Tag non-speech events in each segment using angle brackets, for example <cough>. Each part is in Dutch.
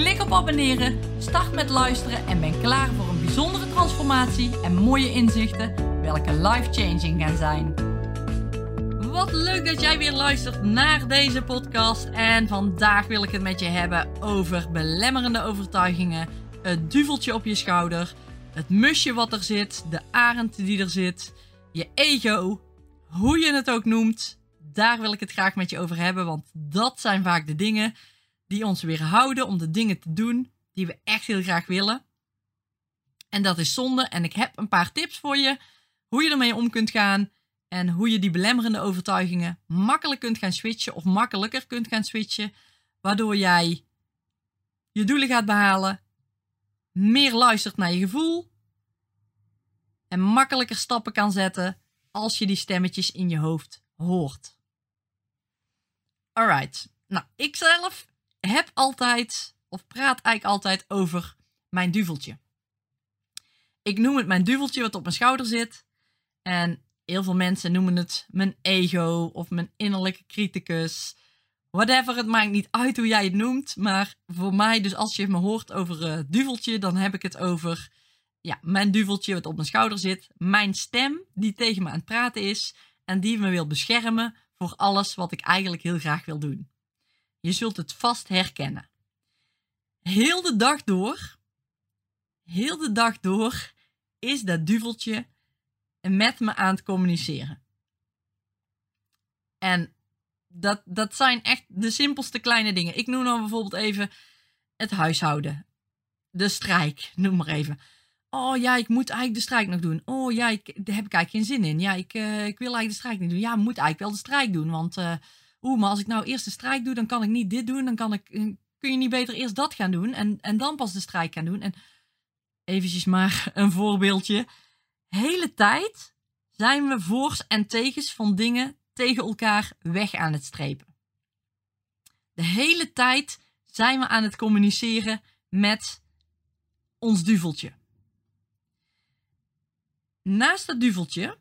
Klik op abonneren, start met luisteren en ben klaar voor een bijzondere transformatie en mooie inzichten, welke life-changing gaan zijn. Wat leuk dat jij weer luistert naar deze podcast. En vandaag wil ik het met je hebben over belemmerende overtuigingen, het duveltje op je schouder, het musje wat er zit, de arend die er zit, je ego, hoe je het ook noemt. Daar wil ik het graag met je over hebben, want dat zijn vaak de dingen die ons weerhouden om de dingen te doen die we echt heel graag willen. En dat is zonde. En ik heb een paar tips voor je hoe je ermee om kunt gaan en hoe je die belemmerende overtuigingen makkelijk kunt gaan switchen of makkelijker kunt gaan switchen, waardoor jij je doelen gaat behalen, meer luistert naar je gevoel en makkelijker stappen kan zetten als je die stemmetjes in je hoofd hoort. Alright. Nou, ik zelf heb altijd, of praat eigenlijk altijd over mijn duveltje. Ik noem het mijn duveltje wat op mijn schouder zit. En heel veel mensen noemen het mijn ego of mijn innerlijke criticus. Whatever, het maakt niet uit hoe jij het noemt. Maar voor mij, dus als je me hoort over uh, duveltje, dan heb ik het over ja, mijn duveltje wat op mijn schouder zit. Mijn stem die tegen me aan het praten is en die me wil beschermen voor alles wat ik eigenlijk heel graag wil doen. Je zult het vast herkennen. Heel de dag door, heel de dag door is dat duveltje met me aan het communiceren. En dat, dat zijn echt de simpelste kleine dingen. Ik noem dan bijvoorbeeld even het huishouden. De strijk, noem maar even. Oh ja, ik moet eigenlijk de strijk nog doen. Oh ja, ik, daar heb ik eigenlijk geen zin in. Ja, ik, uh, ik wil eigenlijk de strijk niet doen. Ja, moet eigenlijk wel de strijk doen. Want uh, oeh, maar als ik nou eerst de strijk doe, dan kan ik niet dit doen. Dan kan ik, eh, kun je niet beter eerst dat gaan doen en, en dan pas de strijk gaan doen. En eventjes maar <laughs> een voorbeeldje. Hele tijd zijn we voors en tegens van dingen tegen elkaar weg aan het strepen. De hele tijd zijn we aan het communiceren met ons duveltje. Naast dat duveltje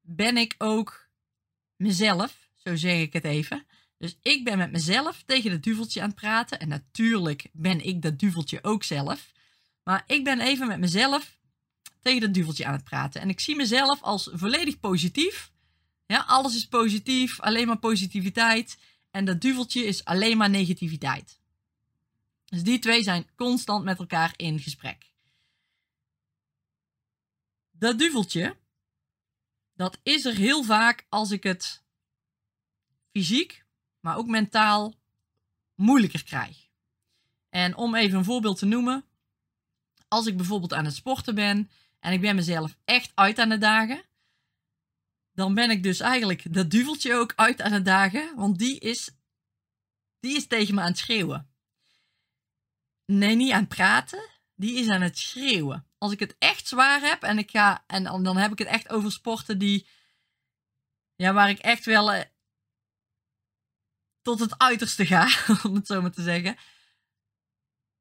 ben ik ook mezelf, zo zeg ik het even. Dus ik ben met mezelf tegen het duveltje aan het praten. En natuurlijk ben ik dat duveltje ook zelf. Maar ik ben even met mezelf tegen dat duveltje aan het praten. En ik zie mezelf als volledig positief. Ja, alles is positief, alleen maar positiviteit. En dat duveltje is alleen maar negativiteit. Dus die twee zijn constant met elkaar in gesprek. Dat duveltje, dat is er heel vaak als ik het fysiek, maar ook mentaal moeilijker krijg. En om even een voorbeeld te noemen, als ik bijvoorbeeld aan het sporten ben en ik ben mezelf echt uit aan de dagen, dan ben ik dus eigenlijk dat duveltje ook uit aan de dagen, want die is, die is tegen me aan het schreeuwen. Nee, niet aan het praten, die is aan het schreeuwen als ik het echt zwaar heb en ik ga, en dan heb ik het echt over sporten die, ja, waar ik echt wel eh, tot het uiterste ga, <laughs> om het zo maar te zeggen,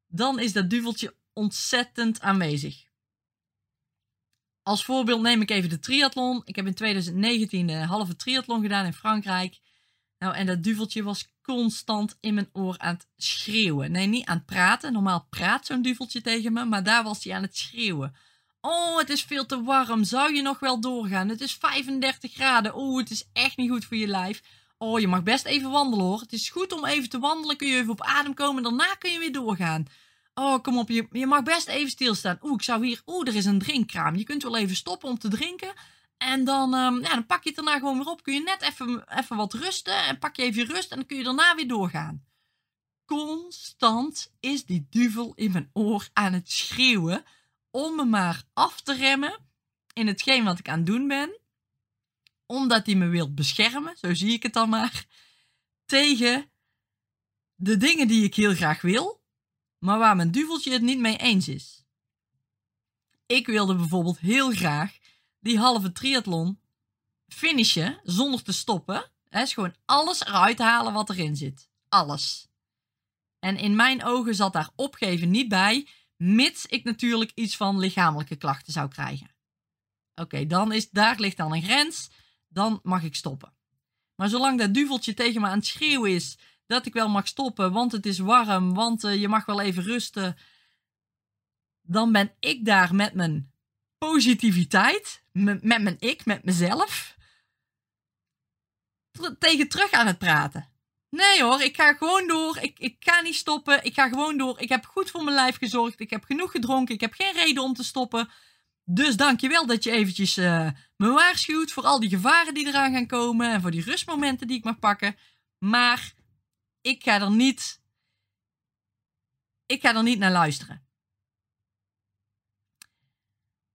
dan is dat duveltje ontzettend aanwezig. Als voorbeeld neem ik even de triathlon. Ik heb in 2019 de halve triathlon gedaan in Frankrijk. Nou, en dat duveltje was constant in mijn oor aan het schreeuwen. Nee, niet aan het praten. Normaal praat zo'n duveltje tegen me, maar daar was hij aan het schreeuwen. Oh, het is veel te warm. Zou je nog wel doorgaan? Het is 35 graden. Oh, het is echt niet goed voor je lijf. Oh, je mag best even wandelen hoor. Het is goed om even te wandelen. Kun je even op adem komen. Daarna kun je weer doorgaan. Oh, kom op. Je, je mag best even stilstaan. Oeh, ik zou hier. Oeh, er is een drinkkraam. Je kunt wel even stoppen om te drinken. En dan, um, ja, dan pak je het daarna gewoon weer op. Kun je net even, even wat rusten. En pak je even je rust. En dan kun je daarna weer doorgaan. Constant is die duvel in mijn oor aan het schreeuwen. Om me maar af te remmen. In hetgeen wat ik aan het doen ben. Omdat hij me wil beschermen. Zo zie ik het dan maar. Tegen de dingen die ik heel graag wil. maar waar mijn duveltje het niet mee eens is. Ik wilde bijvoorbeeld heel graag die halve triathlon finishen zonder te stoppen. He, is gewoon alles eruit halen wat erin zit. Alles. En in mijn ogen zat daar opgeven niet bij, mits ik natuurlijk iets van lichamelijke klachten zou krijgen. Oké, dan is daar ligt dan een grens, dan mag ik stoppen. Maar zolang dat duveltje tegen me aan het schreeuwen is dat ik wel mag stoppen, want het is warm, want uh, je mag wel even rusten, dan ben ik daar met mijn positiviteit, met mijn ik, met mezelf, tegen terug aan het praten. Nee hoor, ik ga gewoon door. Ik, ik ga niet stoppen. Ik ga gewoon door. Ik heb goed voor mijn lijf gezorgd. Ik heb genoeg gedronken. Ik heb geen reden om te stoppen. Dus dankjewel dat je eventjes uh, me waarschuwt voor al die gevaren die eraan gaan komen. En voor die rustmomenten die ik mag pakken. Maar ik ga er niet. Ik ga er niet naar luisteren.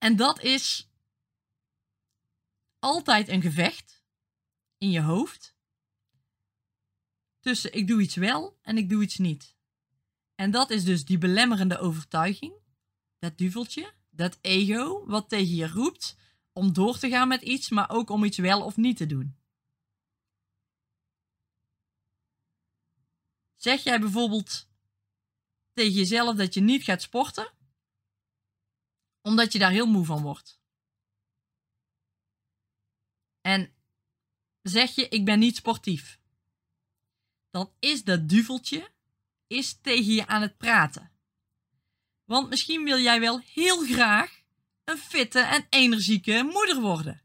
En dat is altijd een gevecht in je hoofd tussen ik doe iets wel en ik doe iets niet. En dat is dus die belemmerende overtuiging, dat duveltje, dat ego, wat tegen je roept om door te gaan met iets, maar ook om iets wel of niet te doen. Zeg jij bijvoorbeeld tegen jezelf dat je niet gaat sporten, omdat je daar heel moe van wordt. En zeg je, ik ben niet sportief. Dan is dat duveltje is tegen je aan het praten. Want misschien wil jij wel heel graag een fitte en energieke moeder worden.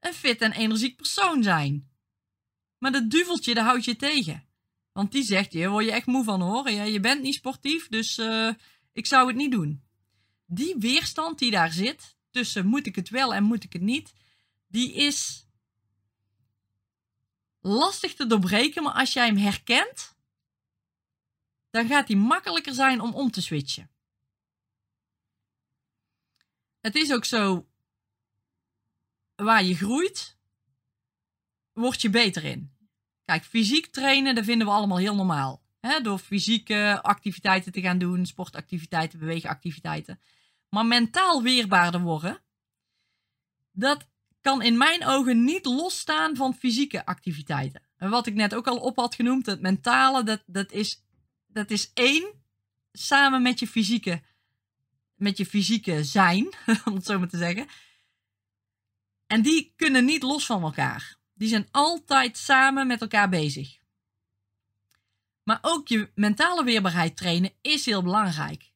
Een fit en energiek persoon zijn. Maar dat duveltje, daar houdt je tegen. Want die zegt, je word je echt moe van hoor. Je bent niet sportief, dus uh, ik zou het niet doen. Die weerstand die daar zit, tussen moet ik het wel en moet ik het niet, die is lastig te doorbreken. Maar als jij hem herkent, dan gaat hij makkelijker zijn om om te switchen. Het is ook zo, waar je groeit, word je beter in. Kijk, fysiek trainen, dat vinden we allemaal heel normaal. Hè? Door fysieke activiteiten te gaan doen, sportactiviteiten, beweegactiviteiten. Maar mentaal weerbaarder worden, dat kan in mijn ogen niet losstaan van fysieke activiteiten. En wat ik net ook al op had genoemd, het mentale, dat, dat, is, dat is één samen met je fysieke, met je fysieke zijn, <laughs> om het zo maar te zeggen. En die kunnen niet los van elkaar. Die zijn altijd samen met elkaar bezig. Maar ook je mentale weerbaarheid trainen is heel belangrijk.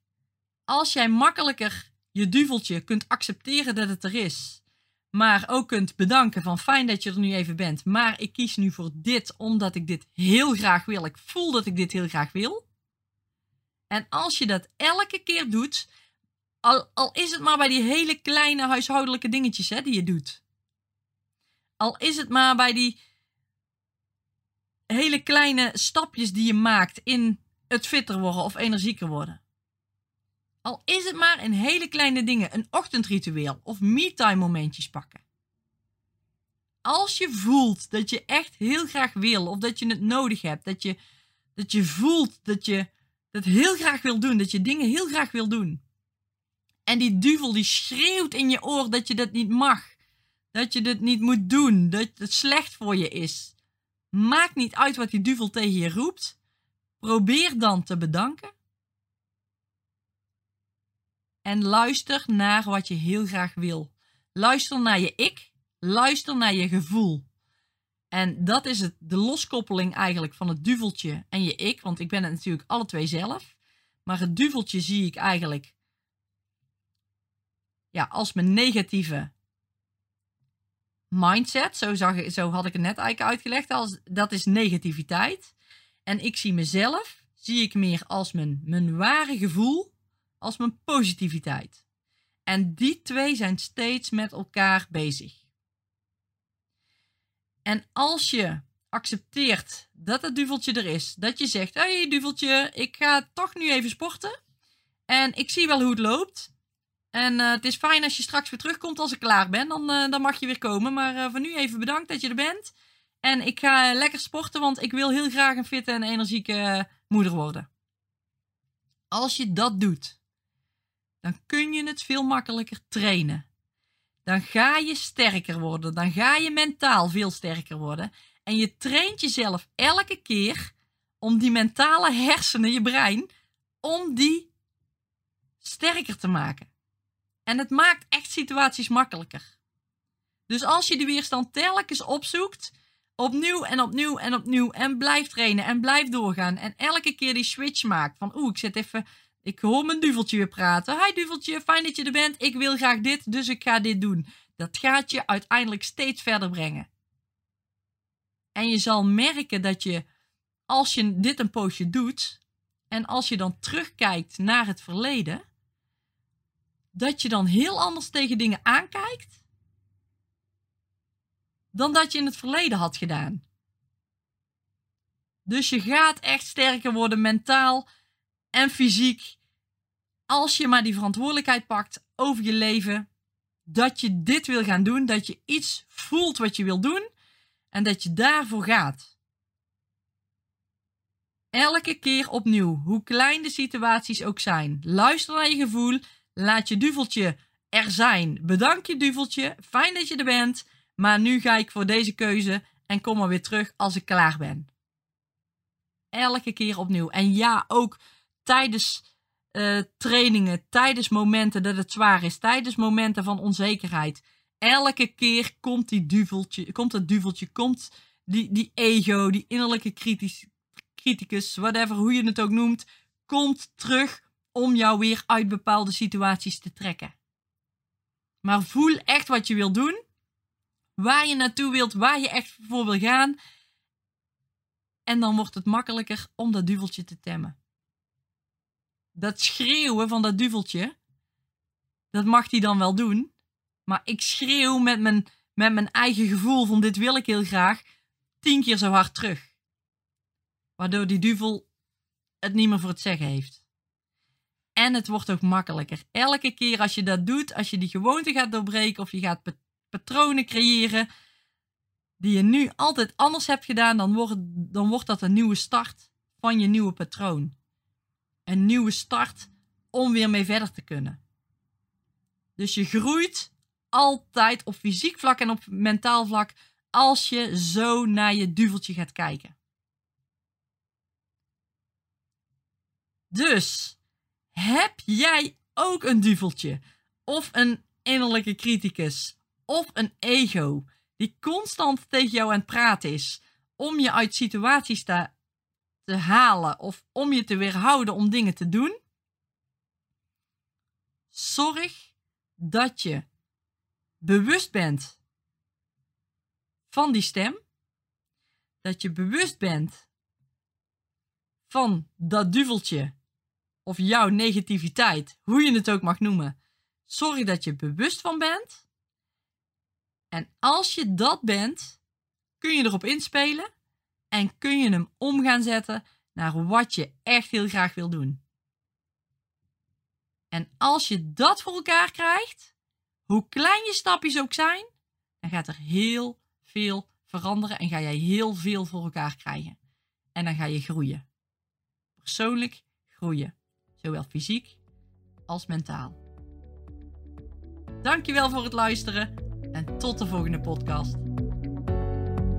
Als jij makkelijker je duveltje kunt accepteren dat het er is, maar ook kunt bedanken van fijn dat je er nu even bent, maar ik kies nu voor dit omdat ik dit heel graag wil. Ik voel dat ik dit heel graag wil. En als je dat elke keer doet, al, al is het maar bij die hele kleine huishoudelijke dingetjes hè, die je doet. Al is het maar bij die hele kleine stapjes die je maakt in het fitter worden of energieker worden. Al is het maar in hele kleine dingen, een ochtendritueel of me-time momentjes pakken. Als je voelt dat je echt heel graag wil of dat je het nodig hebt, dat je, dat je voelt dat je dat heel graag wil doen, dat je dingen heel graag wil doen. En die duvel die schreeuwt in je oor dat je dat niet mag, dat je dit niet moet doen, dat het slecht voor je is. Maakt niet uit wat die duvel tegen je roept. Probeer dan te bedanken. En luister naar wat je heel graag wil. Luister naar je ik. Luister naar je gevoel. En dat is het, de loskoppeling eigenlijk van het duveltje en je ik. Want ik ben het natuurlijk alle twee zelf. Maar het duveltje zie ik eigenlijk ja, als mijn negatieve mindset. Zo, zag, zo had ik het net eigenlijk uitgelegd. Als, dat is negativiteit. En ik zie mezelf, zie ik meer als mijn, mijn ware gevoel, als mijn positiviteit. En die twee zijn steeds met elkaar bezig. En als je accepteert dat het duveltje er is, dat je zegt: Hé, hey, duveltje, ik ga toch nu even sporten. En ik zie wel hoe het loopt. En uh, het is fijn als je straks weer terugkomt als ik klaar ben. Dan, uh, dan mag je weer komen. Maar uh, voor nu even bedankt dat je er bent. En ik ga lekker sporten, want ik wil heel graag een fitte en energieke moeder worden. Als je dat doet, dan kun je het veel makkelijker trainen. Dan ga je sterker worden. Dan ga je mentaal veel sterker worden. En je traint jezelf elke keer om die mentale hersenen, je brein, om die sterker te maken. En het maakt echt situaties makkelijker. Dus als je de weerstand telkens opzoekt, opnieuw en opnieuw en opnieuw, en blijft trainen en blijft doorgaan, en elke keer die switch maakt van oeh, ik zet even, ik hoor mijn duveltje weer praten. Hi duveltje, fijn dat je er bent, ik wil graag dit, dus ik ga dit doen. Dat gaat je uiteindelijk steeds verder brengen. En je zal merken dat je, als je dit een poosje doet, en als je dan terugkijkt naar het verleden, dat je dan heel anders tegen dingen aankijkt dan dat je in het verleden had gedaan. Dus je gaat echt sterker worden mentaal en fysiek als je maar die verantwoordelijkheid pakt over je leven, dat je dit wil gaan doen, dat je iets voelt wat je wil doen en dat je daarvoor gaat. Elke keer opnieuw, hoe klein de situaties ook zijn. Luister naar je gevoel, laat je duveltje er zijn. Bedank je duveltje, fijn dat je er bent, maar nu ga ik voor deze keuze en kom maar weer terug als ik klaar ben. Elke keer opnieuw. En ja, ook tijdens uh, trainingen, tijdens momenten dat het zwaar is, tijdens momenten van onzekerheid. Elke keer komt die duveltje, komt het duveltje, komt die, die ego, die innerlijke kritisch, criticus, whatever, hoe je het ook noemt, komt terug om jou weer uit bepaalde situaties te trekken. Maar voel echt wat je wilt doen, waar je naartoe wilt, waar je echt voor wil gaan. En dan wordt het makkelijker om dat duveltje te temmen. Dat schreeuwen van dat duveltje, dat mag hij dan wel doen. Maar ik schreeuw met mijn, met mijn eigen gevoel van dit wil ik heel graag, tien keer zo hard terug. Waardoor die duvel het niet meer voor het zeggen heeft. En het wordt ook makkelijker. Elke keer als je dat doet, als je die gewoonte gaat doorbreken of je gaat patronen creëren die je nu altijd anders hebt gedaan, dan wordt, dan wordt dat een nieuwe start van je nieuwe patroon. Een nieuwe start om weer mee verder te kunnen. Dus je groeit altijd op fysiek vlak en op mentaal vlak als je zo naar je duveltje gaat kijken. Dus heb jij ook een duveltje? Of een innerlijke criticus? Of een ego die constant tegen jou aan het praten is om je uit situaties te, te halen of om je te weerhouden om dingen te doen? Zorg dat je bewust bent van die stem, dat je bewust bent van dat duveltje of jouw negativiteit, hoe je het ook mag noemen. Zorg dat je bewust van bent. En als je dat bent, kun je erop inspelen en kun je hem om gaan zetten naar wat je echt heel graag wil doen. En als je dat voor elkaar krijgt, hoe klein je stapjes ook zijn, dan gaat er heel veel veranderen en ga jij heel veel voor elkaar krijgen. En dan ga je groeien. Persoonlijk groeien. Zowel fysiek als mentaal. Dankjewel voor het luisteren en tot de volgende podcast.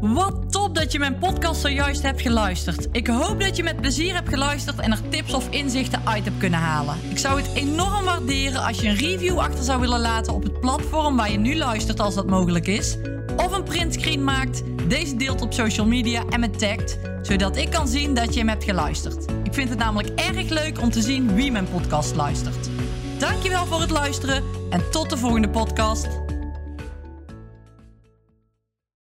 Wat top dat je mijn podcast zojuist hebt geluisterd. Ik hoop dat je met plezier hebt geluisterd en er tips of inzichten uit hebt kunnen halen. Ik zou het enorm waarderen als je een review achter zou willen laten op het platform waar je nu luistert als dat mogelijk is. Of een printscreen maakt, deze deelt op social media en me tagt, zodat ik kan zien dat je hem hebt geluisterd. Ik vind het namelijk erg leuk om te zien wie mijn podcast luistert. Dankjewel voor het luisteren en tot de volgende podcast.